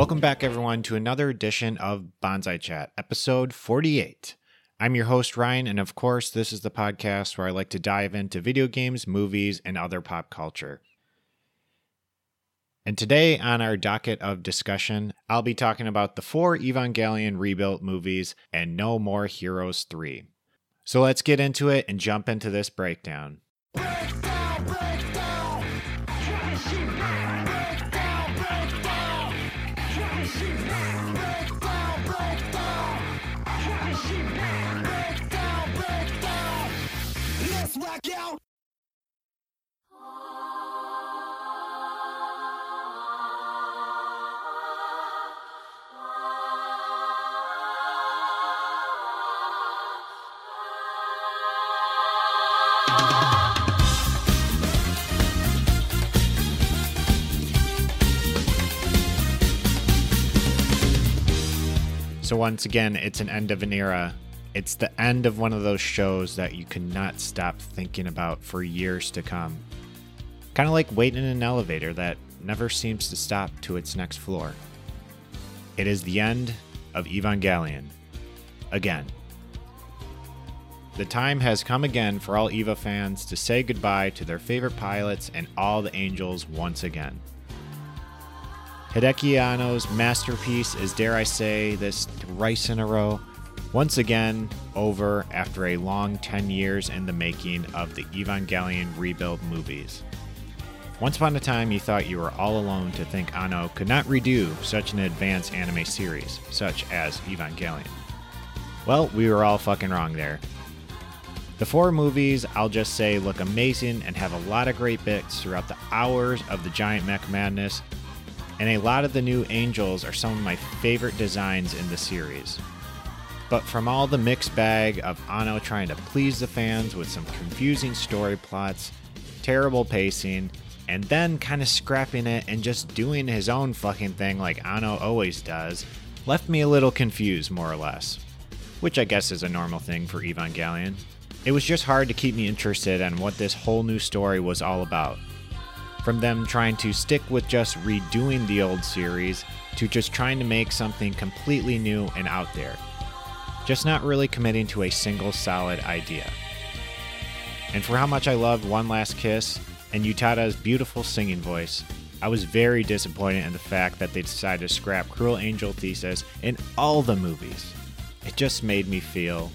Welcome back, everyone, to another edition of Bonsai Chat, episode 48. I'm your host, Ryan, and of course, this is the podcast where I like to dive into video games, movies, and other pop culture. And today, on our docket of discussion, I'll be talking about the four Evangelion rebuilt movies and No More Heroes 3. So let's get into it and jump into this breakdown machine break down, break down. Let's rock out. So, once again, it's an end of an era. It's the end of one of those shows that you cannot stop thinking about for years to come. Kind of like waiting in an elevator that never seems to stop to its next floor. It is the end of Evangelion. Again. The time has come again for all EVA fans to say goodbye to their favorite pilots and all the angels once again. Hideaki Anno's masterpiece is, dare I say, this thrice in a row, once again over after a long 10 years in the making of the Evangelion rebuild movies. Once upon a time, you thought you were all alone to think Anno could not redo such an advanced anime series, such as Evangelion. Well, we were all fucking wrong there. The four movies, I'll just say, look amazing and have a lot of great bits throughout the hours of the giant mech madness and a lot of the new angels are some of my favorite designs in the series. But from all the mixed bag of Anno trying to please the fans with some confusing story plots, terrible pacing, and then kind of scrapping it and just doing his own fucking thing like Anno always does, left me a little confused, more or less. Which I guess is a normal thing for Evangelion. It was just hard to keep me interested in what this whole new story was all about from them trying to stick with just redoing the old series to just trying to make something completely new and out there. Just not really committing to a single solid idea. And for how much I loved One Last Kiss and Utada's beautiful singing voice, I was very disappointed in the fact that they decided to scrap Cruel Angel Thesis in all the movies. It just made me feel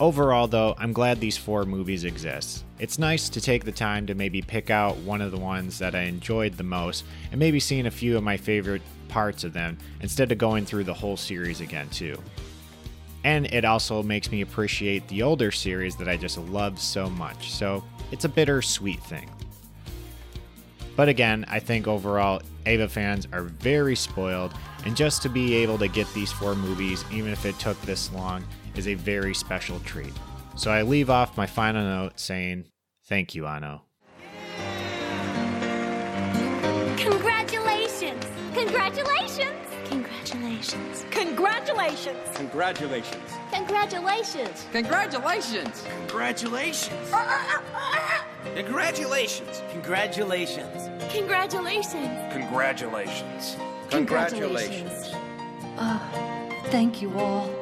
Overall, though, I'm glad these four movies exist. It's nice to take the time to maybe pick out one of the ones that I enjoyed the most and maybe seeing a few of my favorite parts of them instead of going through the whole series again, too. And it also makes me appreciate the older series that I just love so much, so it's a bittersweet thing. But again, I think overall, EVA fans are very spoiled, and just to be able to get these four movies, even if it took this long, is a very special treat. So I leave off my final note saying, Thank you, Anno. Congratulations! Congratulations! Congratulations. Congratulations! Congratulations. Congratulations! Congratulations! Congratulations. Uh, uh, uh, Congratulations. Congratulations. Congratulations! Congratulations. Congratulations. Oh, thank you all.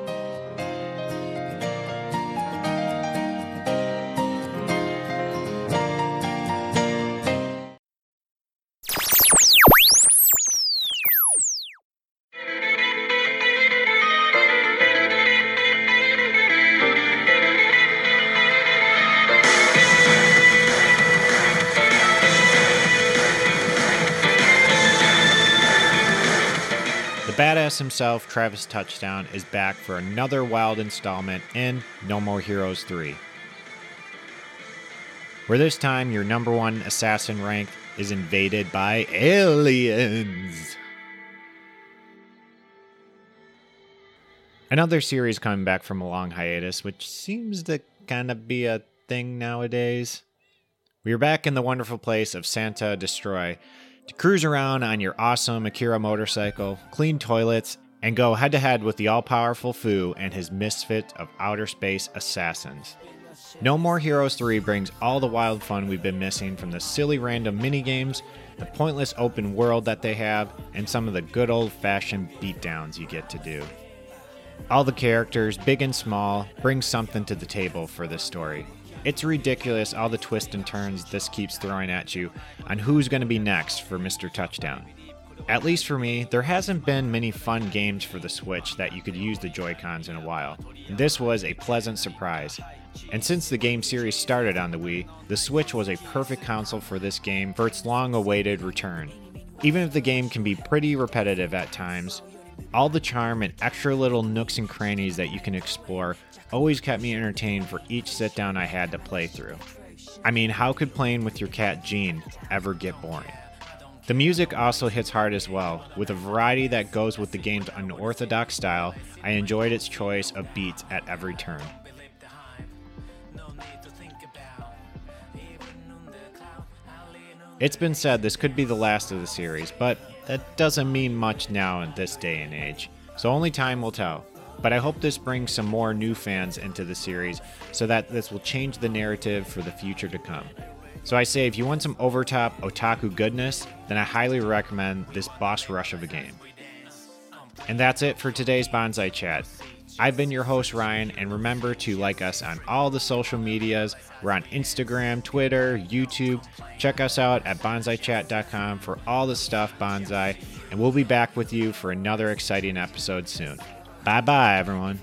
Badass himself, Travis Touchdown, is back for another wild installment in No More Heroes 3. Where this time your number one assassin rank is invaded by aliens. Another series coming back from a long hiatus, which seems to kind of be a thing nowadays. We are back in the wonderful place of Santa Destroy, to cruise around on your awesome Akira motorcycle, clean toilets, and go head to head with the all powerful Fu and his misfit of outer space assassins. No More Heroes 3 brings all the wild fun we've been missing from the silly random minigames, the pointless open world that they have, and some of the good old fashioned beatdowns you get to do. All the characters, big and small, bring something to the table for this story. It's ridiculous all the twists and turns this keeps throwing at you on who's going to be next for Mr. Touchdown. At least for me, there hasn't been many fun games for the Switch that you could use the Joy-Cons in a while. This was a pleasant surprise. And since the game series started on the Wii, the Switch was a perfect console for this game for its long awaited return. Even if the game can be pretty repetitive at times, all the charm and extra little nooks and crannies that you can explore always kept me entertained for each sit down I had to play through. I mean, how could playing with your cat Jeane ever get boring? The music also hits hard as well. With a variety that goes with the game's unorthodox style, I enjoyed its choice of beats at every turn. It's been said this could be the last of the series, but that doesn't mean much now in this day and age, so only time will tell. But I hope this brings some more new fans into the series so that this will change the narrative for the future to come. So I say if you want some overtop otaku goodness, then I highly recommend this boss rush of a game. And that's it for today's Bonsai Chat. I've been your host, Ryan, and remember to like us on all the social medias. We're on Instagram, Twitter, YouTube. Check us out at bonsaichat.com for all the stuff bonsai, and we'll be back with you for another exciting episode soon. Bye bye, everyone.